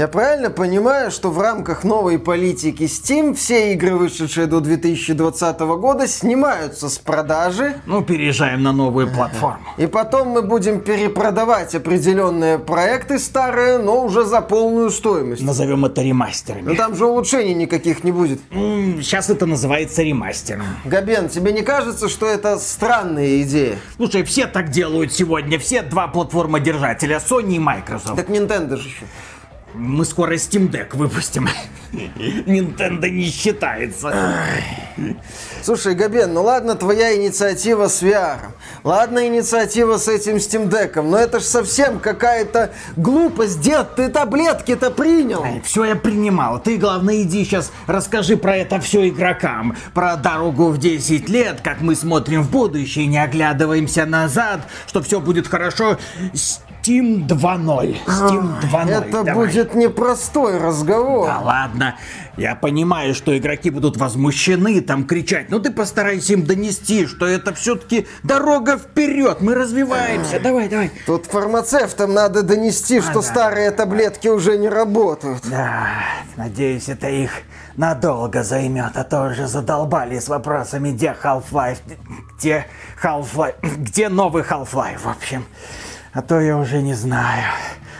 Я правильно понимаю, что в рамках новой политики Steam все игры, вышедшие до 2020 года, снимаются с продажи? Ну, переезжаем на новую платформу. И потом мы будем перепродавать определенные проекты старые, но уже за полную стоимость. Назовем это ремастерами. Но там же улучшений никаких не будет. Сейчас это называется ремастером. Габен, тебе не кажется, что это странная идея? Слушай, все так делают сегодня. Все два платформодержателя, Sony и Microsoft. Так Nintendo же еще. Мы скоро Steam Deck выпустим. Nintendo не считается. Слушай, Габен, ну ладно, твоя инициатива с VR. Ладно, инициатива с этим Steam Deck, но это ж совсем какая-то глупость. Дед, ты таблетки-то принял. Ай, все я принимал. Ты, главное, иди сейчас расскажи про это все игрокам. Про дорогу в 10 лет, как мы смотрим в будущее, не оглядываемся назад, что все будет хорошо. Steam 2.0. Steam 2.0. Это Давай. будет непростой разговор. Да ладно, я понимаю, что игроки будут возмущены, там кричать, но ты постарайся им донести, что это все-таки дорога вперед, мы развиваемся, давай, давай. Тут фармацевтам надо донести, что да. старые таблетки уже не работают. Да, надеюсь, это их надолго займет, а то уже задолбали с вопросами, где Half-Life, где Half-Life, где новый Half-Life, в общем. А то я уже не знаю.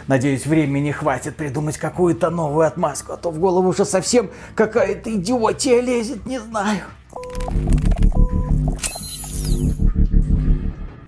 Надеюсь, времени хватит придумать какую-то новую отмазку, а то в голову уже совсем какая-то идиотия лезет, не знаю.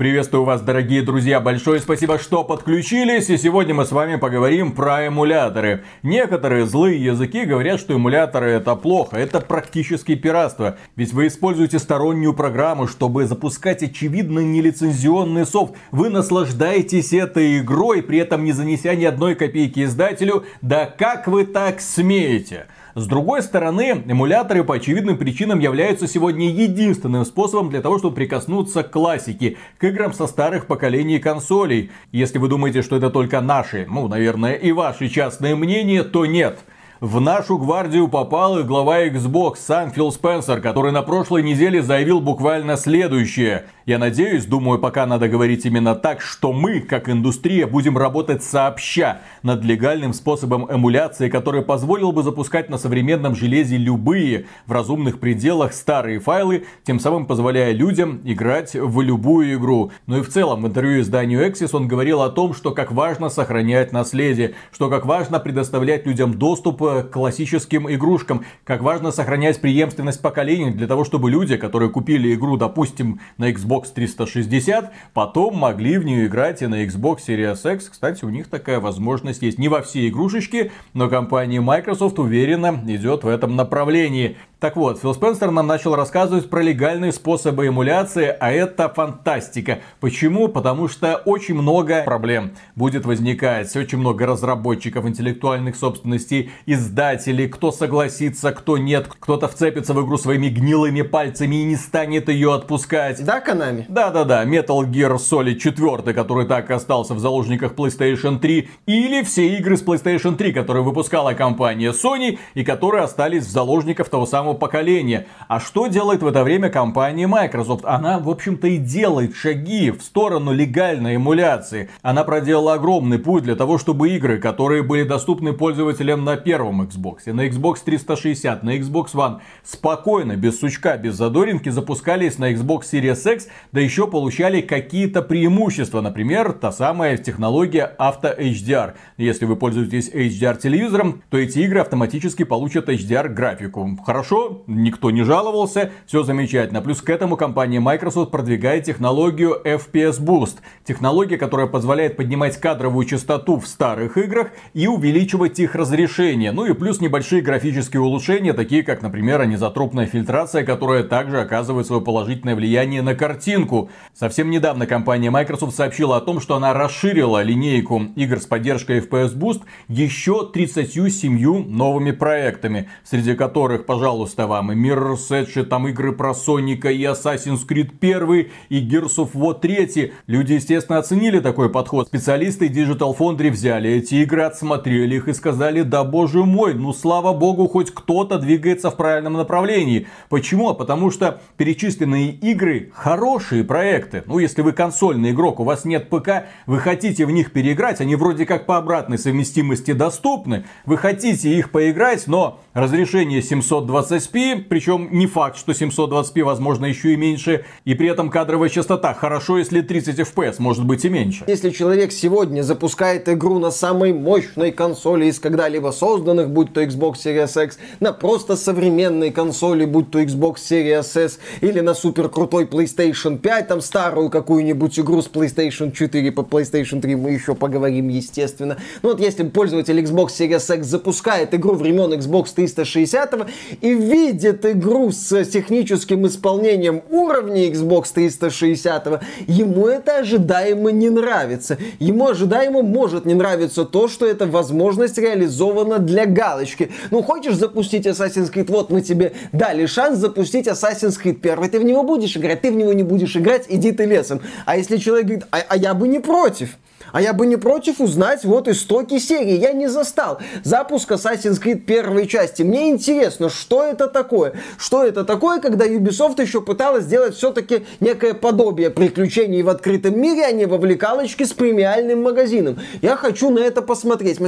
Приветствую вас, дорогие друзья, большое спасибо, что подключились, и сегодня мы с вами поговорим про эмуляторы. Некоторые злые языки говорят, что эмуляторы это плохо, это практически пиратство, ведь вы используете стороннюю программу, чтобы запускать очевидно нелицензионный софт. Вы наслаждаетесь этой игрой, при этом не занеся ни одной копейки издателю, да как вы так смеете? С другой стороны, эмуляторы по очевидным причинам являются сегодня единственным способом для того, чтобы прикоснуться к классике, к играм со старых поколений консолей. Если вы думаете, что это только наши, ну, наверное, и ваши частные мнения, то нет. В нашу гвардию попал и глава Xbox сам Фил Спенсер, который на прошлой неделе заявил буквально следующее. Я надеюсь, думаю, пока надо говорить именно так, что мы, как индустрия, будем работать сообща над легальным способом эмуляции, который позволил бы запускать на современном железе любые в разумных пределах старые файлы, тем самым позволяя людям играть в любую игру. Ну и в целом в интервью изданию Exis он говорил о том, что как важно сохранять наследие, что как важно предоставлять людям доступ к классическим игрушкам, как важно сохранять преемственность поколений для того, чтобы люди, которые купили игру, допустим, на Xbox 360, потом могли в нее играть и на Xbox Series X. Кстати, у них такая возможность есть. Не во все игрушечки, но компания Microsoft уверенно идет в этом направлении. Так вот, Фил Спенсер нам начал рассказывать про легальные способы эмуляции, а это фантастика. Почему? Потому что очень много проблем будет возникать, очень много разработчиков интеллектуальных собственностей, издателей, кто согласится, кто нет, кто-то вцепится в игру своими гнилыми пальцами и не станет ее отпускать. Да, Konami? Да-да-да, Metal Gear Solid 4, который так и остался в заложниках PlayStation 3, или все игры с PlayStation 3, которые выпускала компания Sony и которые остались в заложниках того самого поколения. А что делает в это время компания Microsoft? Она, в общем-то, и делает шаги в сторону легальной эмуляции. Она проделала огромный путь для того, чтобы игры, которые были доступны пользователям на первом Xbox, на Xbox 360, на Xbox One, спокойно, без сучка, без задоринки запускались на Xbox Series X, да еще получали какие-то преимущества. Например, та самая технология Auto HDR. Если вы пользуетесь HDR телевизором, то эти игры автоматически получат HDR графику. Хорошо, никто не жаловался, все замечательно. Плюс к этому компания Microsoft продвигает технологию FPS Boost. Технология, которая позволяет поднимать кадровую частоту в старых играх и увеличивать их разрешение. Ну и плюс небольшие графические улучшения, такие как, например, анизотропная фильтрация, которая также оказывает свое положительное влияние на картинку. Совсем недавно компания Microsoft сообщила о том, что она расширила линейку игр с поддержкой FPS Boost еще 37 новыми проектами, среди которых, пожалуйста, пожалуйста, вам и Mirror's Edge, там игры про Соника, и Assassin's Creed 1, и Gears of War 3. Люди, естественно, оценили такой подход. Специалисты Digital Foundry взяли эти игры, отсмотрели их и сказали, да боже мой, ну слава богу, хоть кто-то двигается в правильном направлении. Почему? Потому что перечисленные игры хорошие проекты. Ну, если вы консольный игрок, у вас нет ПК, вы хотите в них переиграть, они вроде как по обратной совместимости доступны, вы хотите их поиграть, но разрешение 720p, причем не факт, что 720p, возможно, еще и меньше, и при этом кадровая частота. Хорошо, если 30 FPS, может быть и меньше. Если человек сегодня запускает игру на самой мощной консоли из когда-либо созданных, будь то Xbox Series X, на просто современной консоли, будь то Xbox Series S, или на супер крутой PlayStation 5, там старую какую-нибудь игру с PlayStation 4 по PlayStation 3 мы еще поговорим, естественно. Ну вот если пользователь Xbox Series X запускает игру времен Xbox 360 и видит игру с техническим исполнением уровня Xbox 360, ему это ожидаемо не нравится. Ему ожидаемо может не нравиться то, что эта возможность реализована для галочки. Ну, хочешь запустить Assassin's Creed? Вот мы тебе дали шанс запустить Assassin's Creed 1. Ты в него будешь играть, ты в него не будешь играть, иди ты лесом. А если человек говорит, а, а я бы не против. А я бы не против узнать вот истоки серии. Я не застал запуск Assassin's Creed первой части. Мне интересно, что это такое? Что это такое, когда Ubisoft еще пыталась сделать все-таки некое подобие приключений в открытом мире, а не вовлекалочки с премиальным магазином. Я хочу на это посмотреть.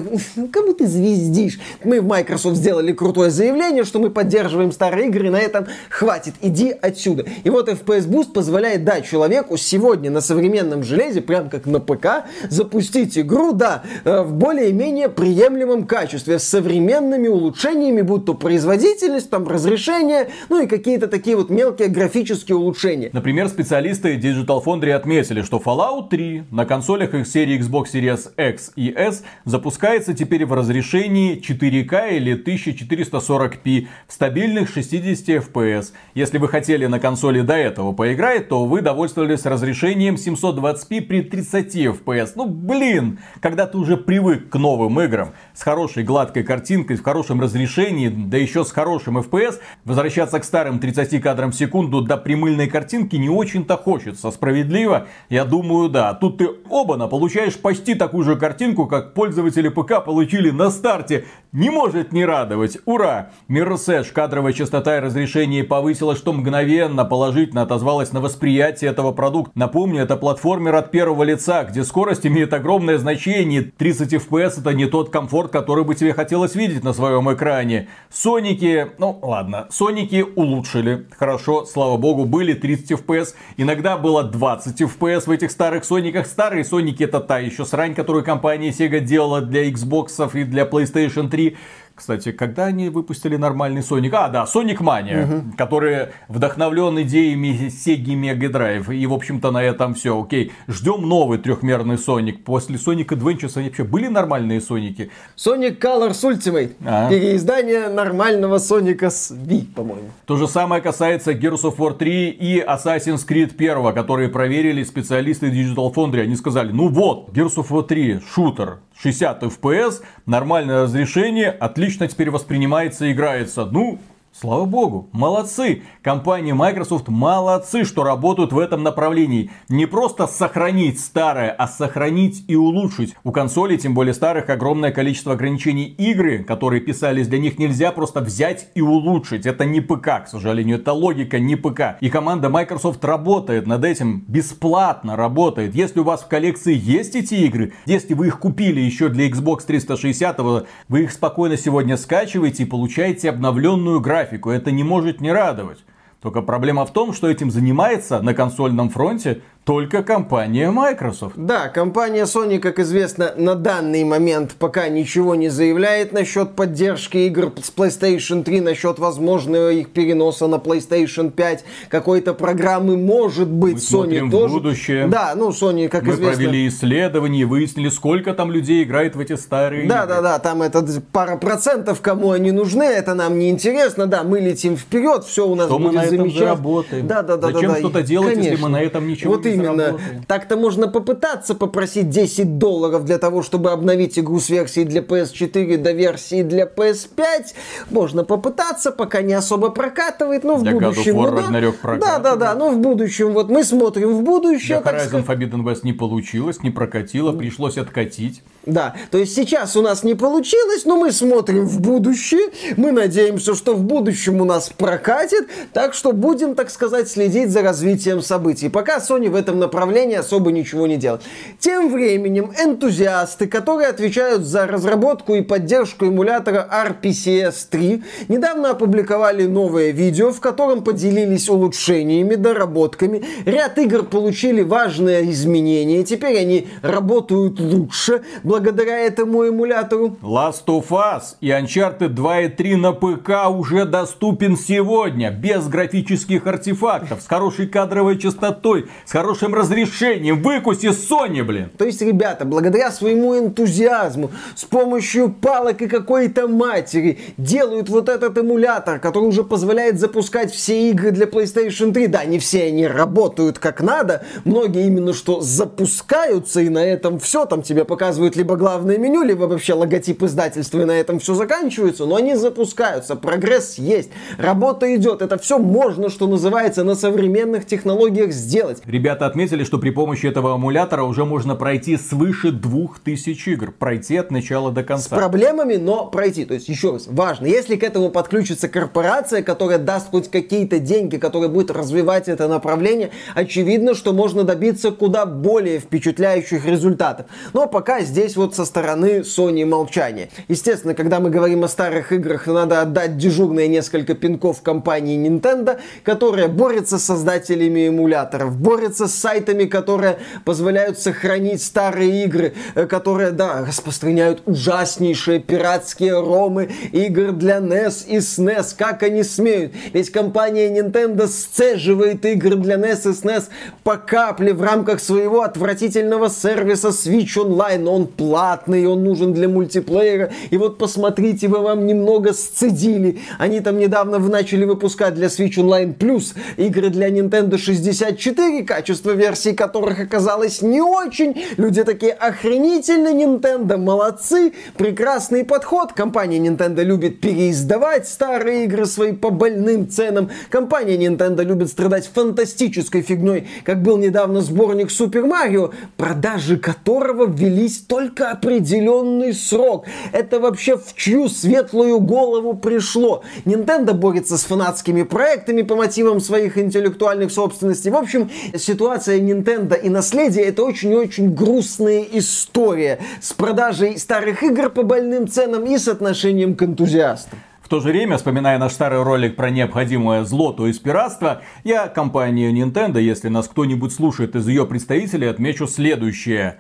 Кому ты звездишь? Мы в Microsoft сделали крутое заявление, что мы поддерживаем старые игры, на этом хватит. Иди отсюда. И вот FPS Boost позволяет дать человеку сегодня на современном железе, прям как на ПК, запустить игру, да, э, в более-менее приемлемом качестве, с современными улучшениями, будь то производительность, там, разрешение, ну и какие-то такие вот мелкие графические улучшения. Например, специалисты Digital Foundry отметили, что Fallout 3 на консолях их серии Xbox Series X и S запускается теперь в разрешении 4К или 1440p в стабильных 60 FPS. Если вы хотели на консоли до этого поиграть, то вы довольствовались разрешением 720p при 30 FPS. Ну, блин, когда ты уже привык к новым играм, с хорошей гладкой картинкой, в хорошем разрешении, да еще с хорошим FPS, возвращаться к старым 30 кадрам в секунду до примыльной картинки не очень-то хочется. Справедливо? Я думаю, да. Тут ты оба-на получаешь почти такую же картинку, как пользователи ПК получили на старте. Не может не радовать. Ура! Mirror's кадровая частота и разрешение повысилась, что мгновенно положительно отозвалось на восприятие этого продукта. Напомню, это платформер от первого лица, где скорость имеет огромное значение. 30 FPS это не тот комфорт, который бы тебе хотелось видеть на своем экране. Соники, ну ладно, Соники улучшили. Хорошо, слава богу, были 30 FPS. Иногда было 20 FPS в этих старых Сониках. Старые Соники это та еще срань, которую компания Sega делала для Xbox и для PlayStation 3. Кстати, когда они выпустили нормальный Sonic? А, да, Sonic Mania, угу. который вдохновлен идеями Sega Mega Drive. И, в общем-то, на этом все. Окей, ждем новый трехмерный Sonic. После Sonic Adventures вообще были нормальные Соники? Sonic Colors Ultimate. А. Переиздание нормального Соника с V, по-моему. То же самое касается Gears of War 3 и Assassin's Creed 1, которые проверили специалисты Digital Foundry. Они сказали, ну вот, Gears of War 3, шутер, 60 FPS, нормальное разрешение, отлично теперь воспринимается и играется. Ну, Слава богу, молодцы! Компания Microsoft молодцы, что работают в этом направлении. Не просто сохранить старое, а сохранить и улучшить. У консолей, тем более старых, огромное количество ограничений игры, которые писались для них, нельзя просто взять и улучшить. Это не ПК, к сожалению, это логика не ПК. И команда Microsoft работает над этим, бесплатно работает. Если у вас в коллекции есть эти игры, если вы их купили еще для Xbox 360, вы их спокойно сегодня скачиваете и получаете обновленную графику графику, это не может не радовать. Только проблема в том, что этим занимается на консольном фронте только компания Microsoft. Да, компания Sony, как известно, на данный момент пока ничего не заявляет насчет поддержки игр с PlayStation 3, насчет возможного их переноса на PlayStation 5, какой-то программы, может быть, Мы Sony тоже. В будущее. Да, ну Sony, как Мы известно. Мы провели исследование и выяснили, сколько там людей играет в эти старые Да, игры. да, да, там это пара процентов, кому они нужны, это нам не интересно, да, мы летим вперед, все у нас что будет мы на замечательно. этом заработаем? Да, да, да, Зачем да, что-то делать, Конечно. если мы на этом ничего вот не именно? Так-то можно попытаться попросить 10 долларов для того, чтобы обновить игру с версии для PS4 до версии для PS5. Можно попытаться, пока не особо прокатывает, но в Для God of будущем... War ну да. Да, да, да, но в будущем, вот мы смотрим в будущее, Для Horizon сказать. Forbidden West не получилось, не прокатило, пришлось откатить. Да, то есть сейчас у нас не получилось, но мы смотрим в будущее, мы надеемся, что в будущем у нас прокатит, так что будем, так сказать, следить за развитием событий. Пока Sony в этом направлении особо ничего не делает. Тем временем энтузиасты, которые отвечают за разработку и поддержку эмулятора RPCS 3, недавно опубликовали новое видео, в котором поделились улучшениями, доработками. Ряд игр получили важные изменения, теперь они работают лучше благодаря этому эмулятору. Last of Us и Uncharted 2 и 3 на ПК уже доступен сегодня, без графических артефактов, с хорошей кадровой частотой, с хорошим разрешением. Выкуси Sony, блин! То есть, ребята, благодаря своему энтузиазму, с помощью палок и какой-то матери, делают вот этот эмулятор, который уже позволяет запускать все игры для PlayStation 3. Да, не все они работают как надо, многие именно что запускаются, и на этом все. Там тебе показывают либо главное меню, либо вообще логотип издательства, и на этом все заканчивается. Но они запускаются, прогресс есть, работа идет. Это все можно, что называется, на современных технологиях сделать. Ребята отметили, что при помощи этого эмулятора уже можно пройти свыше 2000 игр. Пройти от начала до с конца. проблемами, но пройти. То есть, еще раз, важно, если к этому подключится корпорация, которая даст хоть какие-то деньги, которая будет развивать это направление, очевидно, что можно добиться куда более впечатляющих результатов. Но пока здесь вот со стороны Sony молчание. Естественно, когда мы говорим о старых играх, надо отдать дежурные несколько пинков компании Nintendo, которая борется с создателями эмуляторов, борется с сайтами, которые позволяют сохранить старые игры, э, которые, да, распространяют ужаснейшие пиратские ромы игр для NES и SNES. Как они смеют? Ведь компания Nintendo сцеживает игры для NES и SNES по капле в рамках своего отвратительного сервиса Switch Online. Он платный, он нужен для мультиплеера. И вот посмотрите, вы вам немного сцедили. Они там недавно начали выпускать для Switch Online Plus игры для Nintendo 64, качество версий которых оказалось не очень. Люди такие охренительно, Nintendo молодцы, прекрасный подход. Компания Nintendo любит переиздавать старые игры свои по больным ценам. Компания Nintendo любит страдать фантастической фигней, как был недавно сборник Super Mario, продажи которого ввелись только определенный срок. Это вообще в чью светлую голову пришло? Nintendo борется с фанатскими проектами по мотивам своих интеллектуальных собственностей. В общем, ситуация Nintendo и наследие это очень-очень грустная история с продажей старых игр по больным ценам и с отношением к энтузиастам. В то же время, вспоминая наш старый ролик про необходимое зло, то есть пиратство, я компанию Nintendo, если нас кто-нибудь слушает из ее представителей, отмечу следующее.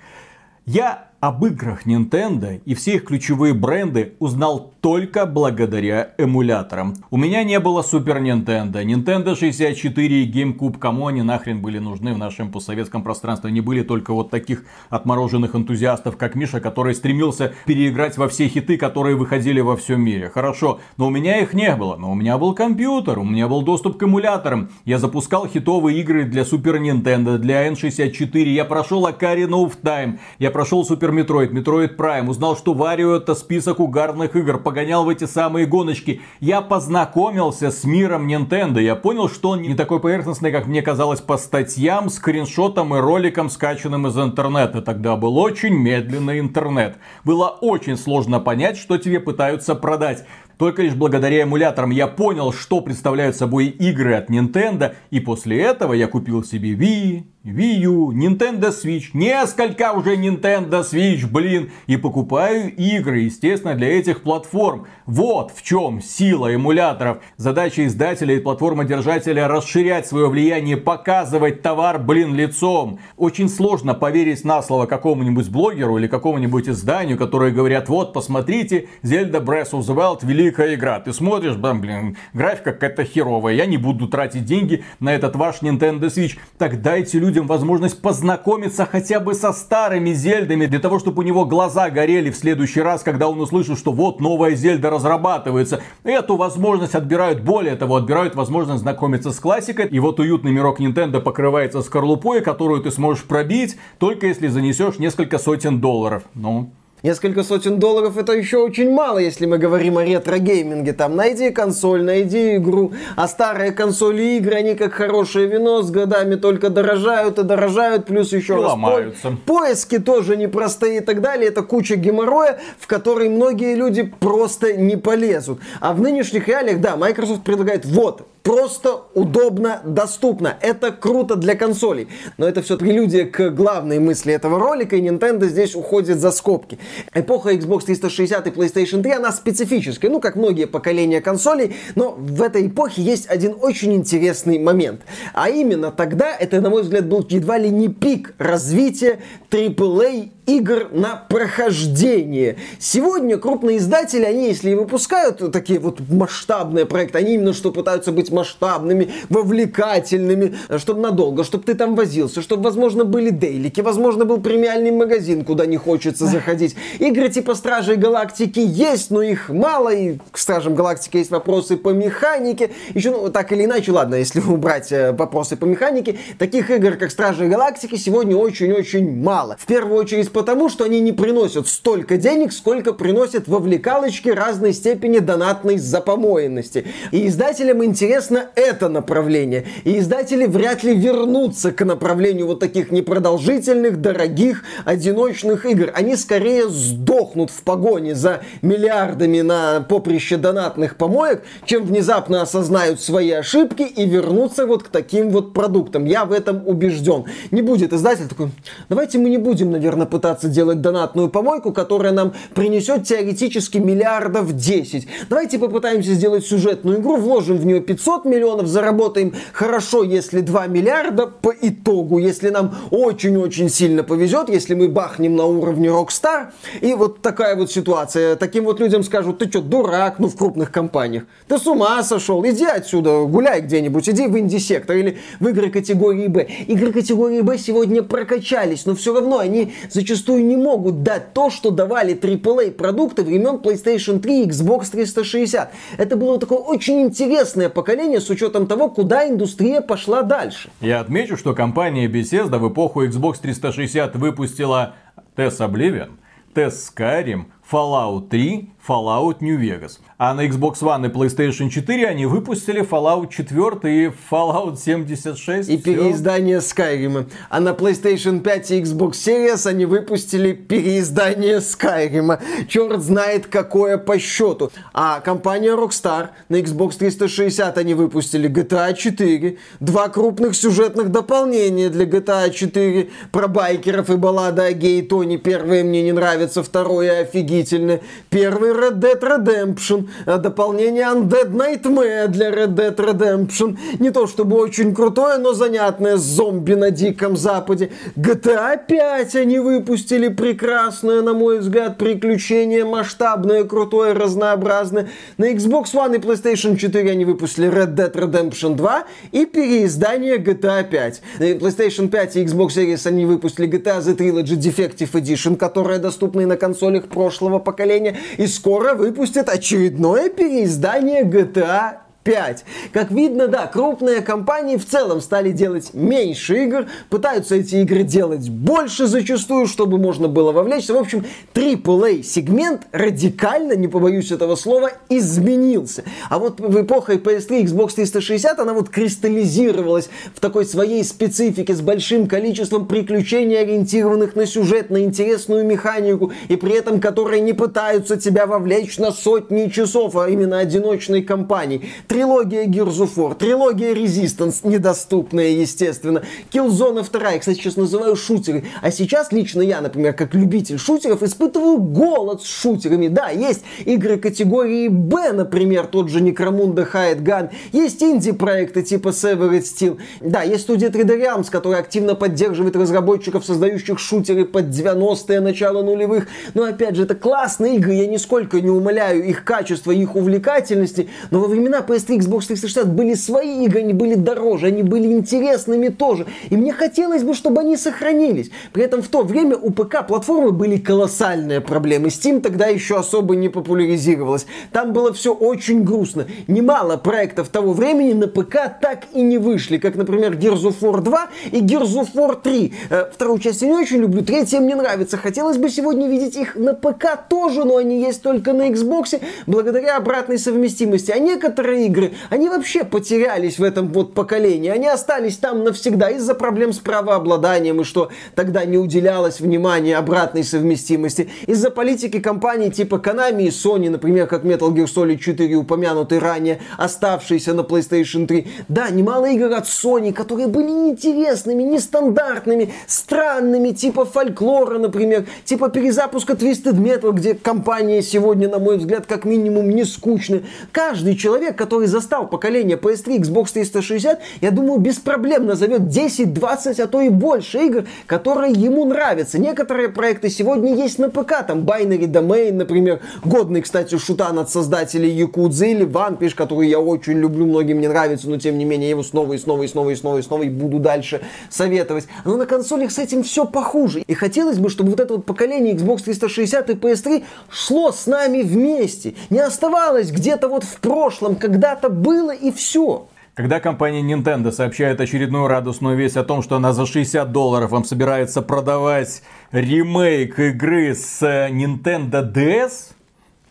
Я об играх Nintendo и все их ключевые бренды узнал только благодаря эмуляторам. У меня не было Super Nintendo, Nintendo 64 и GameCube, кому они нахрен были нужны в нашем постсоветском пространстве. Они были только вот таких отмороженных энтузиастов, как Миша, который стремился переиграть во все хиты, которые выходили во всем мире. Хорошо, но у меня их не было. Но у меня был компьютер, у меня был доступ к эмуляторам. Я запускал хитовые игры для Super Nintendo, для N64. Я прошел Ocarina of Time, я прошел Super Metroid, Metroid Prime, узнал, что Wario это список угарных игр, погонял в эти самые гоночки. Я познакомился с миром Nintendo, я понял, что он не такой поверхностный, как мне казалось по статьям, скриншотам и роликам, скачанным из интернета. Тогда был очень медленный интернет. Было очень сложно понять, что тебе пытаются продать. Только лишь благодаря эмуляторам я понял, что представляют собой игры от Nintendo, и после этого я купил себе Wii, Wii U, Nintendo Switch, несколько уже Nintendo Switch, блин, и покупаю игры, естественно, для этих платформ. Вот в чем сила эмуляторов. Задача издателя и платформодержателя расширять свое влияние, показывать товар, блин, лицом. Очень сложно поверить на слово какому-нибудь блогеру или какому-нибудь изданию, которые говорят, вот, посмотрите, Zelda Breath of the Wild, великая игра. Ты смотришь, блин, блин графика какая-то херовая, я не буду тратить деньги на этот ваш Nintendo Switch. Так дайте людям возможность познакомиться хотя бы со старыми Зельдами, для того, чтобы у него глаза горели в следующий раз, когда он услышит, что вот новая Зельда разрабатывается. Эту возможность отбирают, более того, отбирают возможность знакомиться с классикой. И вот уютный мирок Nintendo покрывается скорлупой, которую ты сможешь пробить, только если занесешь несколько сотен долларов. Ну, Несколько сотен долларов это еще очень мало, если мы говорим о ретро-гейминге. Там найди консоль, найди игру. А старые консоли и игры, они как хорошее вино, с годами только дорожают и дорожают, плюс еще и раз ломаются. поиски тоже непростые и так далее. Это куча геморроя, в который многие люди просто не полезут. А в нынешних реалиях, да, Microsoft предлагает вот, просто, удобно, доступно. Это круто для консолей. Но это все прелюдия к главной мысли этого ролика, и Nintendo здесь уходит за скобки. Эпоха Xbox 360 и PlayStation 3, она специфическая, ну, как многие поколения консолей, но в этой эпохе есть один очень интересный момент. А именно тогда, это, на мой взгляд, был едва ли не пик развития AAA игр на прохождение. Сегодня крупные издатели, они, если и выпускают такие вот масштабные проекты, они именно что пытаются быть масштабными, вовлекательными, чтобы надолго, чтобы ты там возился, чтобы, возможно, были дейлики, возможно, был премиальный магазин, куда не хочется заходить. Игры типа Стражей Галактики есть, но их мало, и к Стражам Галактики есть вопросы по механике. Еще, ну, так или иначе, ладно, если убрать э, вопросы по механике, таких игр, как Стражи Галактики, сегодня очень-очень мало. В первую очередь потому, что они не приносят столько денег, сколько приносят вовлекалочки разной степени донатной запомоенности. И издателям интересно это направление. И издатели вряд ли вернутся к направлению вот таких непродолжительных, дорогих, одиночных игр. Они скорее сдохнут в погоне за миллиардами на поприще донатных помоек, чем внезапно осознают свои ошибки и вернутся вот к таким вот продуктам. Я в этом убежден. Не будет издатель такой, давайте мы не будем, наверное, пытаться делать донатную помойку, которая нам принесет теоретически миллиардов 10. Давайте попытаемся сделать сюжетную игру, вложим в нее 500 миллионов, заработаем хорошо, если 2 миллиарда по итогу, если нам очень-очень сильно повезет, если мы бахнем на уровне Rockstar. И вот такая вот ситуация. Таким вот людям скажут, ты что, дурак, ну в крупных компаниях. Ты с ума сошел, иди отсюда, гуляй где-нибудь, иди в инди-сектор или в игры категории Б. Игры категории Б сегодня прокачались, но все равно они зачастую не могут дать то, что давали AAA продукты времен PlayStation 3 и Xbox 360. Это было такое очень интересное поколение с учетом того, куда индустрия пошла дальше. Я отмечу, что компания Bethesda в эпоху Xbox 360 выпустила Tess Oblivion, Tess Skyrim, Fallout 3, Fallout New Vegas. А на Xbox One и PlayStation 4 они выпустили Fallout 4 и Fallout 76. И переиздание Skyrim. А на PlayStation 5 и Xbox Series они выпустили переиздание Skyrim. Черт знает какое по счету. А компания Rockstar на Xbox 360 они выпустили GTA 4, два крупных сюжетных дополнения для GTA 4 про байкеров и баллада о гей Тони. Первое мне не нравится, второе офигительное. Первый Red Dead Redemption, а дополнение Undead Nightmare для Red Dead Redemption. Не то чтобы очень крутое, но занятное зомби на Диком Западе. GTA 5 они выпустили прекрасное, на мой взгляд, приключение, масштабное, крутое, разнообразное. На Xbox One и PlayStation 4 они выпустили Red Dead Redemption 2 и переиздание GTA 5. На PlayStation 5 и Xbox Series они выпустили GTA The Trilogy Defective Edition, которая доступна и на консолях прошлого поколения. И скоро выпустят очередное переиздание GTA 5. Как видно, да, крупные компании в целом стали делать меньше игр, пытаются эти игры делать больше зачастую, чтобы можно было вовлечься. В общем, AAA сегмент радикально, не побоюсь этого слова, изменился. А вот в эпохой PS3 Xbox 360 она вот кристаллизировалась в такой своей специфике с большим количеством приключений, ориентированных на сюжет, на интересную механику, и при этом которые не пытаются тебя вовлечь на сотни часов, а именно одиночной кампании. Трилогия Gears of War, трилогия Resistance, недоступная, естественно, Killzone 2, я, кстати, сейчас называю шутеры. А сейчас лично я, например, как любитель шутеров, испытываю голод с шутерами. Да, есть игры категории Б, например, тот же Necromunda Hired Gun, есть инди-проекты типа Severed Steel, да, есть студия 3D Realms, которая активно поддерживает разработчиков, создающих шутеры под 90-е, начало нулевых. Но опять же, это классные игры, я нисколько не умоляю их качества, их увлекательности, но во времена PS3, Xbox 360 были свои игры, они были дороже, они были интересными тоже. И мне хотелось бы, чтобы они сохранились. При этом в то время у ПК платформы были колоссальные проблемы. Steam тогда еще особо не популяризировалась. Там было все очень грустно. Немало проектов того времени на ПК так и не вышли, как, например, Gears of War 2 и Gears of War 3. Э, вторую часть я не очень люблю, третья мне нравится. Хотелось бы сегодня видеть их на ПК тоже, но они есть только на Xbox благодаря обратной совместимости. А некоторые игры, они вообще потерялись в этом вот поколении. Они остались там навсегда из-за проблем с правообладанием и что тогда не уделялось внимания обратной совместимости. Из-за политики компаний типа Konami и Sony, например, как Metal Gear Solid 4, упомянутый ранее, оставшийся на PlayStation 3. Да, немало игр от Sony, которые были неинтересными, нестандартными, странными, типа фольклора, например, типа перезапуска Twisted Metal, где компания сегодня, на мой взгляд, как минимум не скучная. Каждый человек, который застал поколение PS3, Xbox 360, я думаю, без проблем назовет 10, 20, а то и больше игр, которые ему нравятся. Некоторые проекты сегодня есть на ПК, там Binary Domain, например, годный, кстати, шутан от создателей Якудзы или Ванпиш, который я очень люблю, многим не нравится, но тем не менее я его снова и снова и снова и снова и снова и буду дальше советовать. Но на консолях с этим все похуже. И хотелось бы, чтобы вот это вот поколение Xbox 360 и PS3 шло с нами вместе. Не оставалось где-то вот в прошлом, когда-то было и все. Когда компания Nintendo сообщает очередную радостную весть о том, что она за 60 долларов вам собирается продавать ремейк игры с э, Nintendo DS,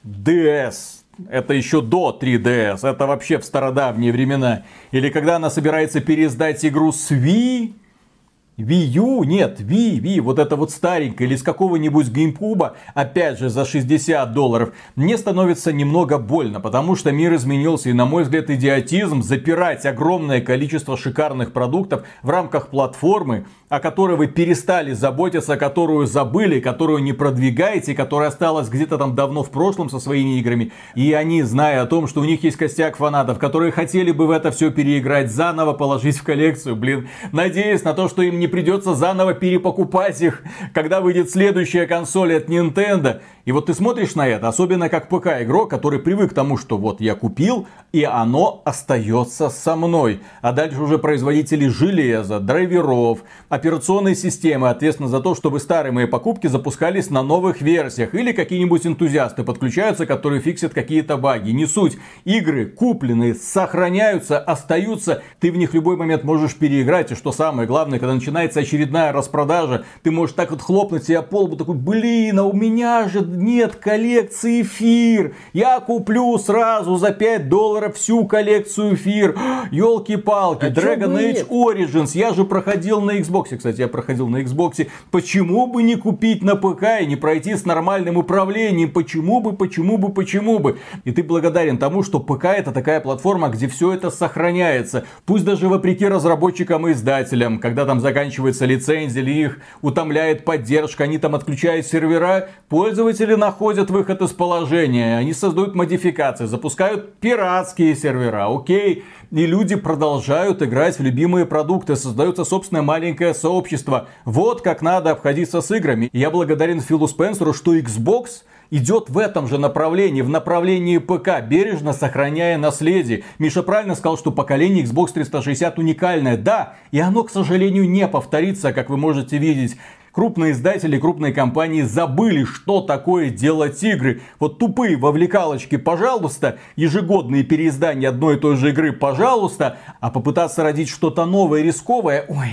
DS, это еще до 3DS, это вообще в стародавние времена. Или когда она собирается переиздать игру с Wii, Wii U, нет, Wii, Wii, вот это вот старенькая, или с какого-нибудь GameCube, опять же за 60 долларов, мне становится немного больно, потому что мир изменился, и на мой взгляд идиотизм запирать огромное количество шикарных продуктов в рамках платформы, о которой вы перестали заботиться, которую забыли, которую не продвигаете, которая осталась где-то там давно в прошлом со своими играми. И они, зная о том, что у них есть костяк фанатов, которые хотели бы в это все переиграть, заново положить в коллекцию, блин, надеясь на то, что им не придется заново перепокупать их, когда выйдет следующая консоль от Nintendo. И вот ты смотришь на это, особенно как ПК-игрок, который привык к тому, что вот я купил, и оно остается со мной. А дальше уже производители железа, драйверов, операционной системы ответственны за то, чтобы старые мои покупки запускались на новых версиях. Или какие-нибудь энтузиасты подключаются, которые фиксят какие-то баги. Не суть. Игры купленные сохраняются, остаются. Ты в них в любой момент можешь переиграть. И что самое главное, когда начинается очередная распродажа, ты можешь так вот хлопнуть себя по лбу, такой, блин, а у меня же нет коллекции эфир. Я куплю сразу за 5 долларов всю коллекцию эфир. Елки-палки, А Dragon Age? Origins. Я же проходил на Xbox. Кстати, я проходил на Xbox. Почему бы не купить на ПК и не пройти с нормальным управлением? Почему бы, почему бы, почему бы? И ты благодарен тому, что ПК это такая платформа, где все это сохраняется. Пусть даже вопреки разработчикам и издателям, когда там заканчивается лицензия или их утомляет поддержка, они там отключают сервера, пользователи находят выход из положения, они создают модификации, запускают пиратские сервера, окей, и люди продолжают играть в любимые продукты, создается собственное маленькое сообщество. Вот как надо обходиться с играми. Я благодарен Филу Спенсеру, что Xbox идет в этом же направлении, в направлении ПК, бережно сохраняя наследие. Миша правильно сказал, что поколение Xbox 360 уникальное. Да, и оно, к сожалению, не повторится, как вы можете видеть. Крупные издатели, крупные компании забыли, что такое делать игры. Вот тупые вовлекалочки, пожалуйста, ежегодные переиздания одной и той же игры, пожалуйста, а попытаться родить что-то новое, рисковое, ой,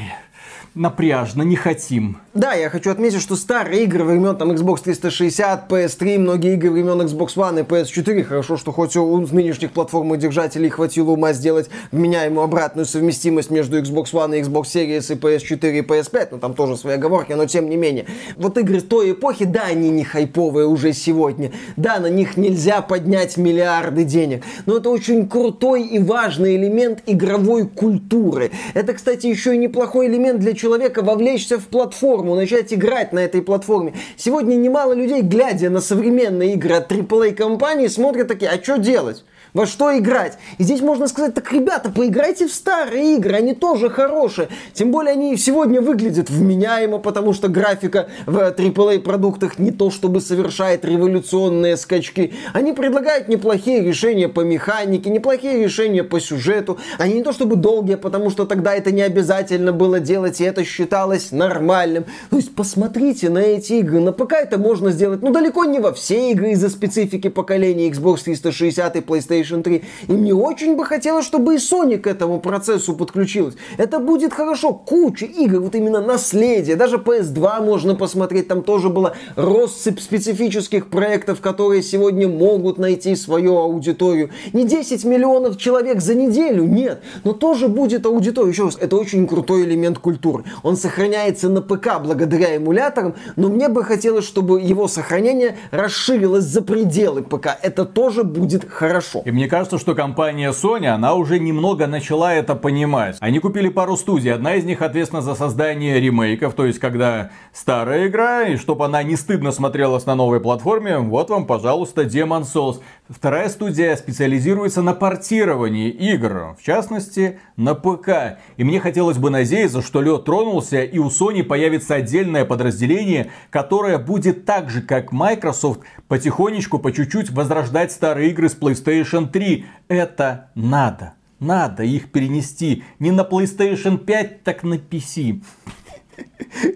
напряжно, не хотим. Да, я хочу отметить, что старые игры времен там Xbox 360, PS3, многие игры времен Xbox One и PS4, хорошо, что хоть у нынешних платформодержателей хватило ума сделать вменяемую обратную совместимость между Xbox One и Xbox Series и PS4 и PS5, ну там тоже свои оговорки, но тем не менее. Вот игры той эпохи, да, они не хайповые уже сегодня, да, на них нельзя поднять миллиарды денег, но это очень крутой и важный элемент игровой культуры. Это, кстати, еще и неплохой элемент для человека вовлечься в платформу, начать играть на этой платформе. Сегодня немало людей, глядя на современные игры от AAA компании, смотрят такие, а что делать? Во что играть. И здесь можно сказать, так, ребята, поиграйте в старые игры, они тоже хорошие. Тем более они сегодня выглядят вменяемо, потому что графика в AAA продуктах не то чтобы совершает революционные скачки. Они предлагают неплохие решения по механике, неплохие решения по сюжету. Они не то чтобы долгие, потому что тогда это не обязательно было делать, и это считалось нормальным. То есть посмотрите на эти игры. На ПК это можно сделать, ну далеко не во все игры из-за специфики поколения Xbox 360 и PlayStation PlayStation 3. И мне очень бы хотелось, чтобы и Sony к этому процессу подключилась. Это будет хорошо. Куча игр, вот именно наследие. Даже PS2 можно посмотреть. Там тоже была россыпь специфических проектов, которые сегодня могут найти свою аудиторию. Не 10 миллионов человек за неделю, нет. Но тоже будет аудитория. Еще раз, это очень крутой элемент культуры. Он сохраняется на ПК благодаря эмуляторам, но мне бы хотелось, чтобы его сохранение расширилось за пределы ПК. Это тоже будет хорошо. И мне кажется, что компания Sony, она уже немного начала это понимать. Они купили пару студий. Одна из них ответственна за создание ремейков, то есть когда старая игра, и чтобы она не стыдно смотрелась на новой платформе, вот вам, пожалуйста, Demon Souls. Вторая студия специализируется на портировании игр, в частности, на ПК. И мне хотелось бы надеяться, что лед тронулся, и у Sony появится отдельное подразделение, которое будет так же, как Microsoft, потихонечку, по чуть-чуть возрождать старые игры с PlayStation 3. Это надо. Надо их перенести не на PlayStation 5, так на PC.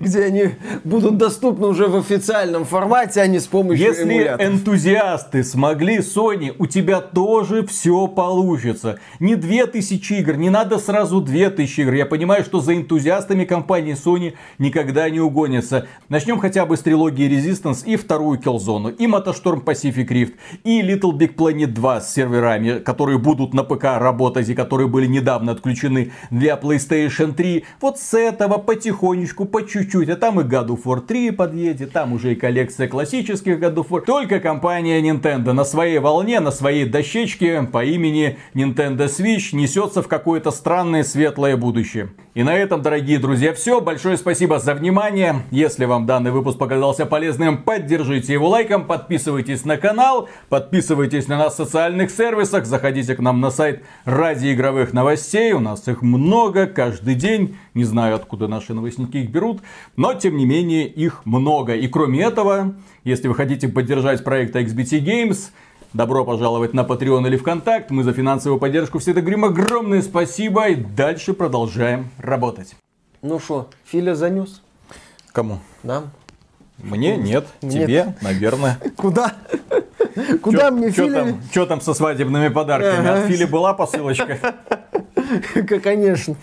Где они будут доступны уже в официальном формате, а не с помощью Если эмуляторов. энтузиасты смогли, Sony, у тебя тоже все получится. Не 2000 игр, не надо сразу 2000 игр. Я понимаю, что за энтузиастами компании Sony никогда не угонятся. Начнем хотя бы с трилогии Resistance и вторую Killzone, и MotoStorm Pacific Rift, и Little Big Planet 2 с серверами, которые будут на ПК работать и которые были недавно отключены для PlayStation 3. Вот с этого потихонечку, по чуть-чуть. А там и God of War 3 подъедет, там уже и коллекция классических God of War. Только компания Nintendo на своей волне, на своей дощечке по имени Nintendo Switch несется в какое-то странное светлое будущее. И на этом, дорогие друзья, все. Большое спасибо за внимание. Если вам данный выпуск показался полезным, поддержите его лайком, подписывайтесь на канал, подписывайтесь на нас в социальных сервисах, заходите к нам на сайт ради игровых новостей. У нас их много каждый день. Не знаю, откуда наши новостники их берут, но тем не менее их много. И кроме этого, если вы хотите поддержать проект XBT Games, Добро пожаловать на Patreon или ВКонтакт. Мы за финансовую поддержку всегда говорим огромное спасибо и дальше продолжаем работать. Ну что, Филя занес? Кому? Да. Мне нет, Нет. тебе, наверное. Куда? Куда мне Что Филя? там, чё там со свадебными подарками? От Фили была посылочка? Конечно.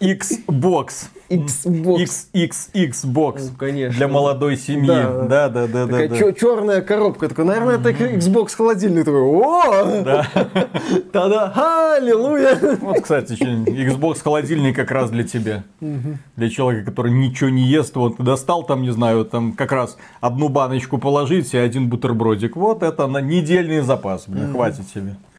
Xbox. Xbox. XXX Ну, конечно. Для молодой семьи. Да. Да, да, да, да. Такая да. чё- черная коробка. Такой, наверное, это Xbox холодильник. Такой, о! Тогда, аллилуйя! Вот, кстати, очень- Xbox холодильник как раз для тебя. Для человека, который ничего не ест. Вот достал там, не знаю, там как раз одну баночку положить и один бутербродик. Вот это на недельный запас. Блин, хватит себе.